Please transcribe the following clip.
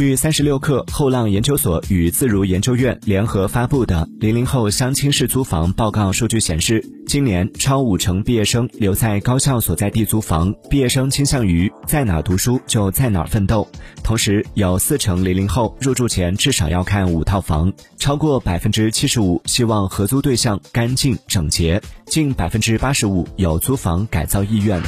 据三十六氪后浪研究所与自如研究院联合发布的《零零后相亲式租房报告》数据显示，今年超五成毕业生留在高校所在地租房，毕业生倾向于在哪读书就在哪奋斗。同时，有四成零零后入住前至少要看五套房，超过百分之七十五希望合租对象干净整洁，近百分之八十五有租房改造意愿。